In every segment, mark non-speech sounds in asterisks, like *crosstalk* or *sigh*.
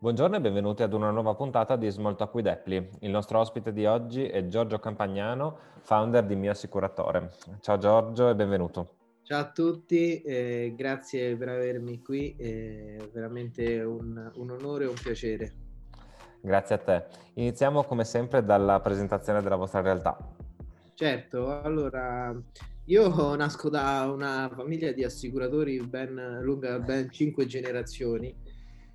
Buongiorno e benvenuti ad una nuova puntata di Talk with Apply. Il nostro ospite di oggi è Giorgio Campagnano, founder di Mio Assicuratore. Ciao Giorgio e benvenuto. Ciao a tutti, eh, grazie per avermi qui, è veramente un, un onore e un piacere. Grazie a te. Iniziamo come sempre dalla presentazione della vostra realtà. Certo, allora io nasco da una famiglia di assicuratori ben lunga, ben cinque generazioni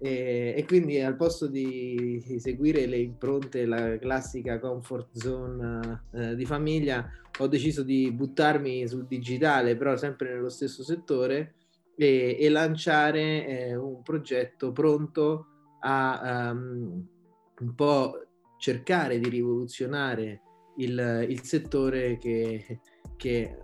e, e, quindi al posto di seguire le impronte, la classica comfort zone eh, di famiglia, ho deciso di buttarmi sul digitale, però sempre nello stesso settore, e, e lanciare eh, un progetto pronto a um, un po' cercare di rivoluzionare il, il settore che, che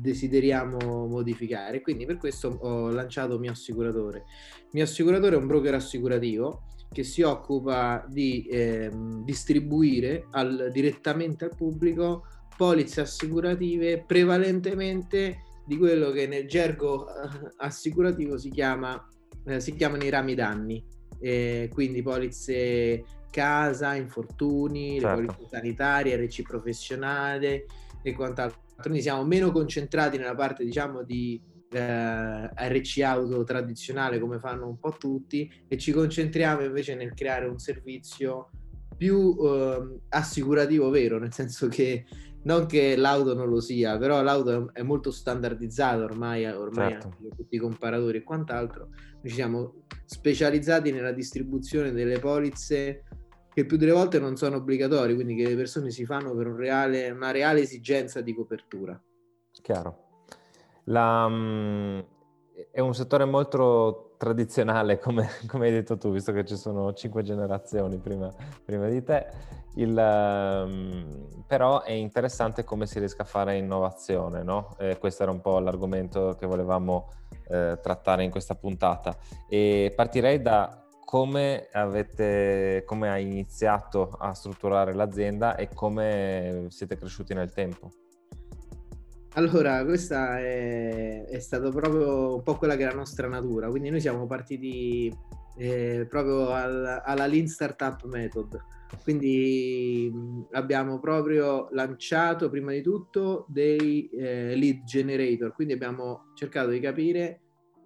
desideriamo modificare. Quindi per questo ho lanciato Mio Assicuratore. Mio Assicuratore è un broker assicurativo che si occupa di eh, distribuire al, direttamente al pubblico polizze assicurative prevalentemente di quello che nel gergo eh, assicurativo si, chiama, eh, si chiamano i rami danni. Eh, quindi polizze casa, infortuni, certo. le polizze sanitarie, RC professionale e quant'altro quindi siamo meno concentrati nella parte diciamo di eh, RC auto tradizionale come fanno un po' tutti e ci concentriamo invece nel creare un servizio più eh, assicurativo vero, nel senso che non che l'auto non lo sia, però l'auto è molto standardizzata ormai, ormai certo. tutti i comparatori e quant'altro. Noi ci siamo specializzati nella distribuzione delle polizze che più delle volte non sono obbligatori, quindi che le persone si fanno per un reale, una reale esigenza di copertura. Chiaro. La, um, è un settore molto tradizionale, come, *laughs* come, hai detto tu, visto che ci sono cinque generazioni prima, prima di te, Il, um, però è interessante come si riesca a fare innovazione, no? Eh, questo era un po' l'argomento che volevamo eh, trattare in questa puntata. E partirei da come, avete, come hai iniziato a strutturare l'azienda e come siete cresciuti nel tempo? Allora, questa è, è stato proprio un po' quella che è la nostra natura, quindi noi siamo partiti eh, proprio al, alla Lean Startup Method, quindi abbiamo proprio lanciato prima di tutto dei eh, lead generator, quindi abbiamo cercato di capire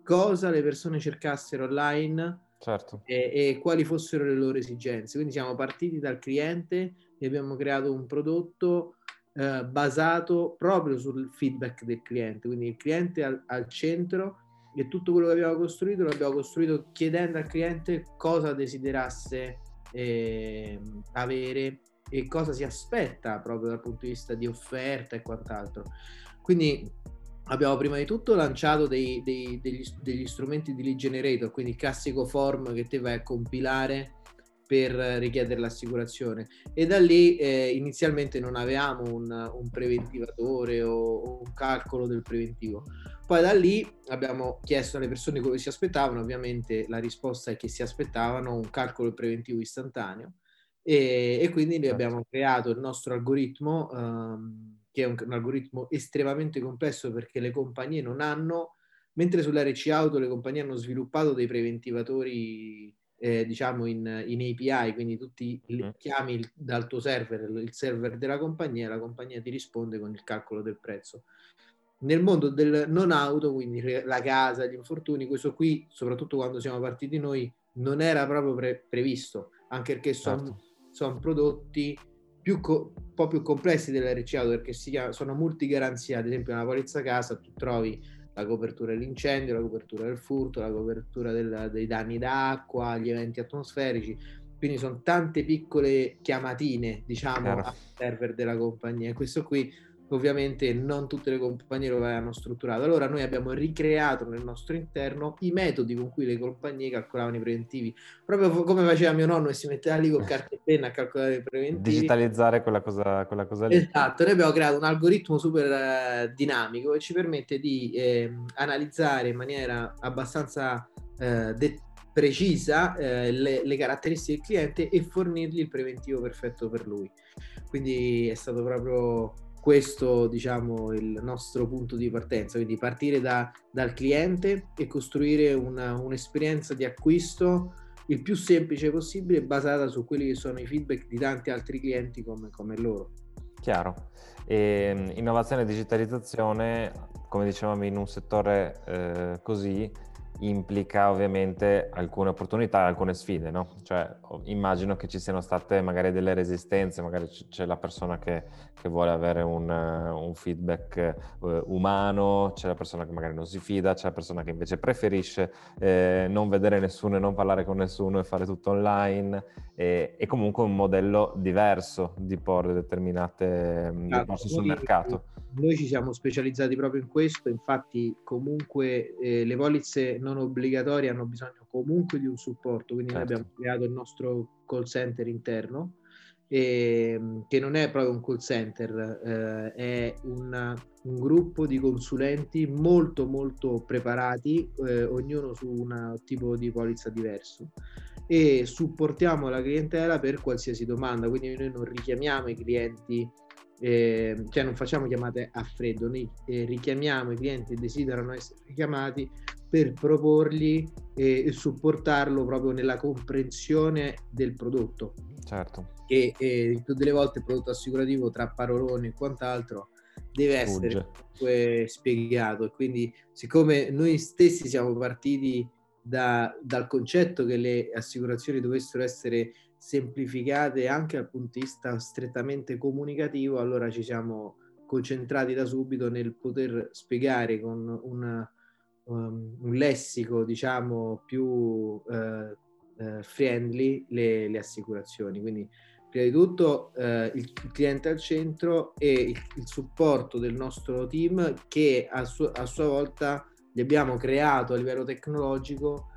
cosa le persone cercassero online certo. e, e, quali fossero le loro esigenze. Quindi siamo partiti dal cliente e abbiamo creato un prodotto eh, basato proprio sul feedback del cliente, quindi il cliente al, al centro e tutto quello che abbiamo costruito l'abbiamo costruito chiedendo al cliente cosa desiderasse eh, avere e cosa si aspetta proprio dal punto di vista di offerta e quant'altro. Quindi abbiamo prima di tutto lanciato dei, dei, degli, degli, strumenti di lead generator, quindi il classico form che te vai a compilare per richiedere l'assicurazione e da lì eh, inizialmente non avevamo un, un preventivatore o, o, un calcolo del preventivo. Poi da lì abbiamo chiesto alle persone come si aspettavano, ovviamente la risposta è che si aspettavano un calcolo preventivo istantaneo e, e quindi certo. abbiamo creato il nostro algoritmo um, che è un, un, algoritmo estremamente complesso perché le compagnie non hanno, mentre sull'RC Auto le compagnie hanno sviluppato dei preventivatori eh, diciamo in, in, API, quindi tu ti mm. chiami il, dal tuo server il server della compagnia e la compagnia ti risponde con il calcolo del prezzo. Nel mondo del non auto, quindi la casa, gli infortuni, questo qui, soprattutto quando siamo partiti noi, non era proprio pre- previsto, anche perché sono certo. son prodotti più co- un po' più complessi dell'RC Auto perché si chiama, sono multigaranzia, ad esempio nella polizza casa tu trovi la copertura dell'incendio, la copertura del furto, la copertura del, dei danni d'acqua, gli eventi atmosferici, quindi sono tante piccole chiamatine diciamo Chiaro. a server della compagnia. Questo qui ovviamente non tutte le compagnie lo avevano strutturato. Allora noi abbiamo ricreato nel nostro interno i metodi con cui le compagnie calcolavano i preventivi, proprio come faceva mio nonno e si metteva lì con carta e penna a calcolare i preventivi. Digitalizzare quella cosa, quella cosa lì. Esatto, noi abbiamo creato un algoritmo super eh, dinamico che ci permette di eh, analizzare in maniera abbastanza eh, de- precisa eh, le, le caratteristiche del cliente e fornirgli il preventivo perfetto per lui. Quindi è stato proprio questo diciamo il nostro punto di partenza, quindi partire da, dal cliente e costruire una, un'esperienza di acquisto il più semplice possibile basata su quelli che sono i feedback di tanti altri clienti come, come loro. Chiaro. E, ehm, innovazione e digitalizzazione, come dicevamo, in un settore eh, così implica ovviamente alcune opportunità e alcune sfide, no? Cioè immagino che ci siano state magari delle resistenze, magari c'è la persona che, che vuole avere un, un feedback uh, umano, c'è la persona che magari non si fida, c'è la persona che invece preferisce eh, non vedere nessuno e non parlare con nessuno e fare tutto online e, e comunque un modello diverso di porre determinate ah, cose sul mercato noi ci siamo specializzati proprio in questo, infatti comunque eh, le polizze non obbligatorie hanno bisogno comunque di un supporto, quindi certo. noi abbiamo creato il nostro call center interno, eh, che non è proprio un call center, eh, è un, un, gruppo di consulenti molto molto preparati, eh, ognuno su un tipo di polizza diverso e supportiamo la clientela per qualsiasi domanda, quindi noi non richiamiamo i clienti eh, cioè non facciamo chiamate a freddo, noi eh, richiamiamo i clienti che desiderano essere richiamati per proporgli e supportarlo proprio nella comprensione del prodotto. Certo. Che eh, tutte le volte il prodotto assicurativo tra paroloni e quant'altro deve essere spiegato e quindi siccome noi stessi siamo partiti da, dal concetto che le assicurazioni dovessero essere semplificate anche dal punto di vista strettamente comunicativo, allora ci siamo concentrati da subito nel poter spiegare con una, um, un lessico, diciamo, più uh, uh, friendly le, le, assicurazioni. Quindi, prima di tutto, uh, il, cliente al centro e il, il, supporto del nostro team che a, su, a sua volta gli abbiamo creato a livello tecnologico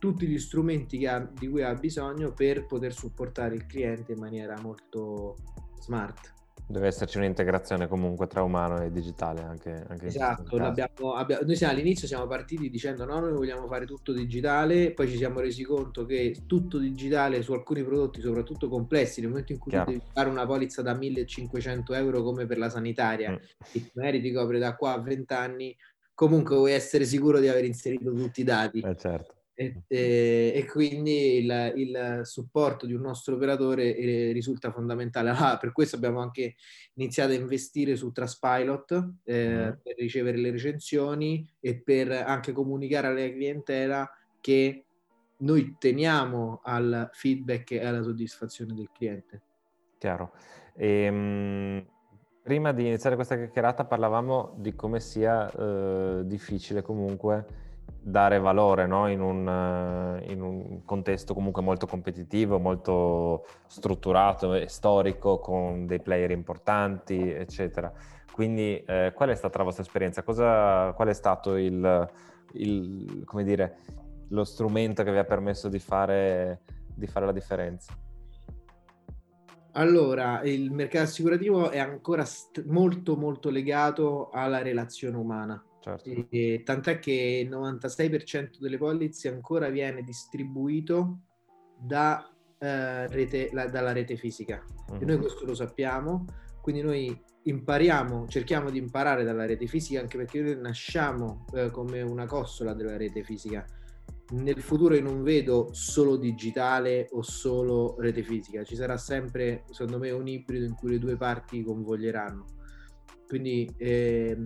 tutti gli strumenti ha, di cui ha bisogno per poter supportare il cliente in maniera molto smart. Deve esserci un'integrazione comunque tra umano e digitale anche, anche esatto, abbiamo, abbiamo, noi siamo, all'inizio siamo partiti dicendo no, noi vogliamo fare tutto digitale, poi ci siamo resi conto che tutto digitale su alcuni prodotti, soprattutto complessi, nel momento in cui devi fare una polizza da 1500 euro come per la sanitaria, mm. che magari ti copre da qua a 20 anni, comunque vuoi essere sicuro di aver inserito tutti i dati. Eh certo. E, e, e, quindi il, il, supporto di un nostro operatore eh, risulta fondamentale. Ah, per questo abbiamo anche iniziato a investire su Traspilot eh, mm. per ricevere le recensioni e per anche comunicare alla clientela che noi teniamo al feedback e alla soddisfazione del cliente. Chiaro. Ehm, prima di iniziare questa chiacchierata parlavamo di come sia eh, difficile comunque dare valore no? in, un, eh, in, un, contesto comunque molto competitivo, molto strutturato e storico, con dei player importanti, eccetera. Quindi eh, qual è stata la vostra esperienza? Cosa, qual è stato il, il, dire, lo strumento che vi ha permesso di fare, di fare la differenza? Allora, il mercato assicurativo è ancora st- molto molto legato alla relazione umana Certo. E, tant'è che il 96% delle polizze ancora viene distribuito da, eh, rete, la, dalla rete fisica. Uh-huh. E noi mhm. questo lo sappiamo, quindi noi impariamo, cerchiamo di imparare dalla rete fisica anche perché noi nasciamo eh, come una costola della rete fisica. Nel futuro io non vedo solo digitale o solo rete fisica, ci sarà sempre, secondo me, un ibrido in cui le due parti convoglieranno. Quindi eh,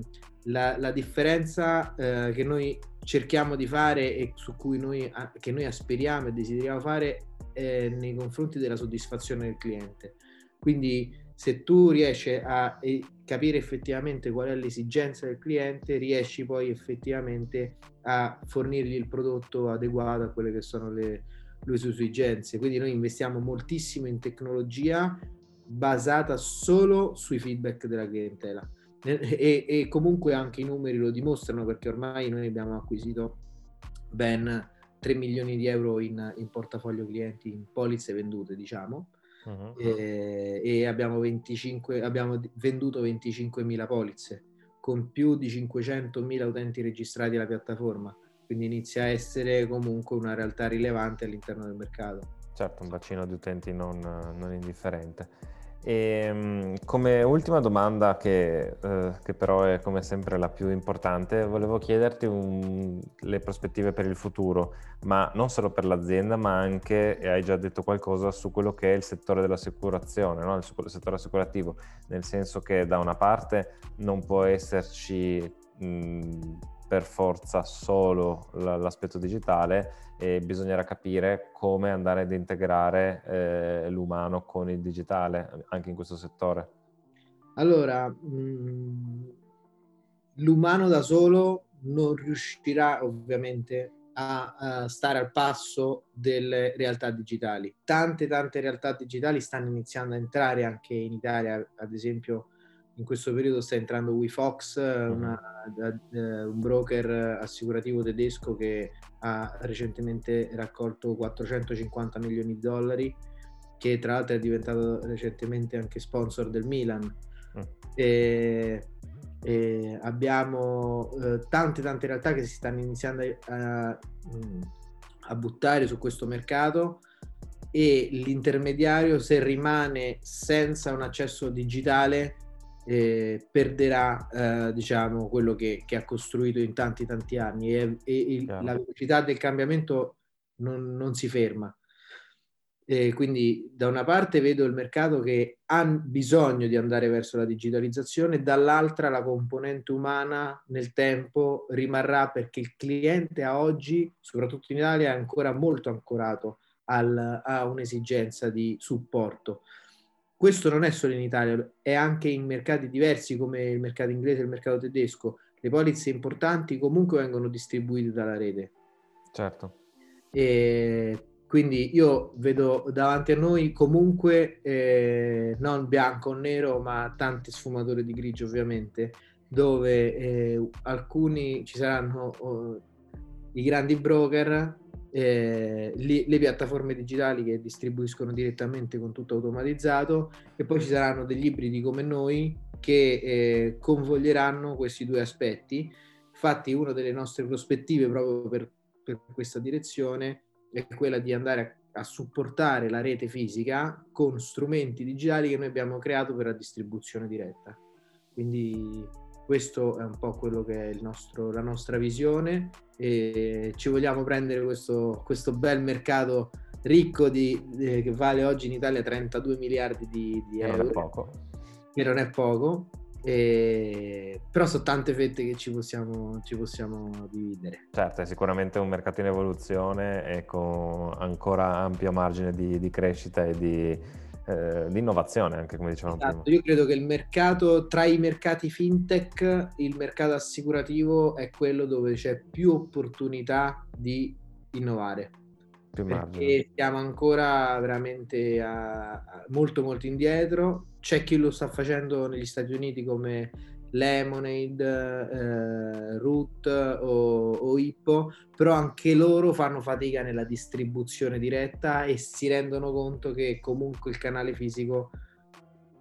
la, la differenza eh, che noi cerchiamo di fare e su cui noi, che noi aspiriamo e desideriamo fare è nei confronti della soddisfazione del cliente. Quindi se tu riesci a capire effettivamente qual è l'esigenza del cliente, riesci poi effettivamente a fornirgli il prodotto adeguato a quelle che sono le, le sue esigenze. Quindi noi investiamo moltissimo in tecnologia basata solo sui feedback della clientela. E, e, comunque anche i numeri lo dimostrano perché ormai noi abbiamo acquisito ben 3 milioni di euro in, in portafoglio clienti in polizze vendute diciamo uh-huh. e, e abbiamo, 25, abbiamo venduto 25 mila polizze con più di 500 mila utenti registrati alla piattaforma. Quindi inizia a essere comunque una realtà rilevante all'interno del mercato. Certo un bacino di utenti non, non indifferente E, ehm, come ultima domanda, che, eh, che, però è come sempre la più importante, volevo chiederti un, le prospettive per il futuro, ma non solo per l'azienda, ma anche, e hai già detto qualcosa, su quello che è il settore dell'assicurazione, no? il, settore assicurativo, nel senso che da una parte non può esserci mh, per forza solo l'aspetto digitale e bisognerà capire come andare ad integrare eh, l'umano con il digitale anche in questo settore. Allora, mh, l'umano da solo non riuscirà ovviamente a, a, stare al passo delle realtà digitali. Tante, tante realtà digitali stanno iniziando a entrare anche in Italia, ad esempio in questo periodo sta entrando WeFox, mhm. una, uh, un broker assicurativo tedesco che ha recentemente raccolto 450 milioni di dollari, che tra l'altro è diventato recentemente anche sponsor del Milan. Mm. E, e abbiamo uh, tante tante realtà che si stanno iniziando a, a buttare su questo mercato e l'intermediario se rimane senza un accesso digitale eh, perderà eh, diciamo quello che, che, ha costruito in tanti tanti anni. E, e il, la velocità del cambiamento non, non si ferma. E quindi da una parte vedo il mercato che ha bisogno di andare verso la digitalizzazione, dall'altra la componente umana nel tempo rimarrà perché il cliente a oggi, soprattutto in Italia, è ancora molto ancorato al, a un'esigenza di supporto questo non è solo in Italia, è anche in mercati diversi come il mercato inglese e il mercato tedesco. Le polizze importanti comunque vengono distribuite dalla rete. Certo. E quindi io vedo davanti a noi comunque eh, non bianco o nero, ma tante sfumature di grigio ovviamente, dove eh, alcuni ci saranno oh, i grandi broker eh, le, le, piattaforme digitali che distribuiscono direttamente con tutto automatizzato e poi ci saranno degli ibridi come noi che eh, convoglieranno questi due aspetti. Infatti una delle nostre prospettive proprio per, per questa direzione è quella di andare a, a supportare la rete fisica con strumenti digitali che noi abbiamo creato per la distribuzione diretta. Quindi questo è un po' quello che è nostro, la nostra visione e ci vogliamo prendere questo, questo bel mercato ricco di, eh, che vale oggi in Italia 32 miliardi di, di euro. Non è poco. Che non è poco. E... però sono tante fette che ci possiamo, ci possiamo dividere. Certo, è sicuramente un mercato in evoluzione e con ancora ampio margine di, di crescita e di, eh, di innovazione, anche come dicevamo esatto. prima. Io credo che il mercato, tra i mercati fintech, il mercato assicurativo è quello dove c'è più opportunità di innovare. Più perché margine. siamo ancora veramente a, a molto molto indietro. C'è chi lo sta facendo negli Stati Uniti come Lemonade, eh, Root o, o Hippo, però anche loro fanno fatica nella distribuzione diretta e si rendono conto che comunque il canale fisico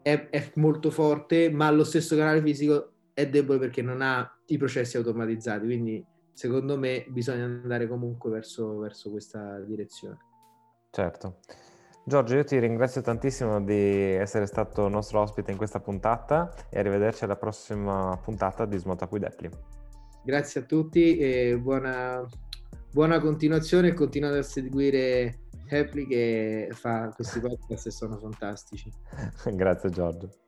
è, è molto forte, ma lo stesso canale fisico è debole perché non ha i processi automatizzati, quindi secondo me bisogna andare comunque verso, verso questa direzione. Certo. Giorgio, io ti ringrazio tantissimo di essere stato nostro ospite in questa puntata e arrivederci alla prossima puntata di Smota Quidepli. Grazie a tutti e buona, buona continuazione e continuate a seguire Happy che fa questi podcast e sono fantastici. *laughs* Grazie Giorgio.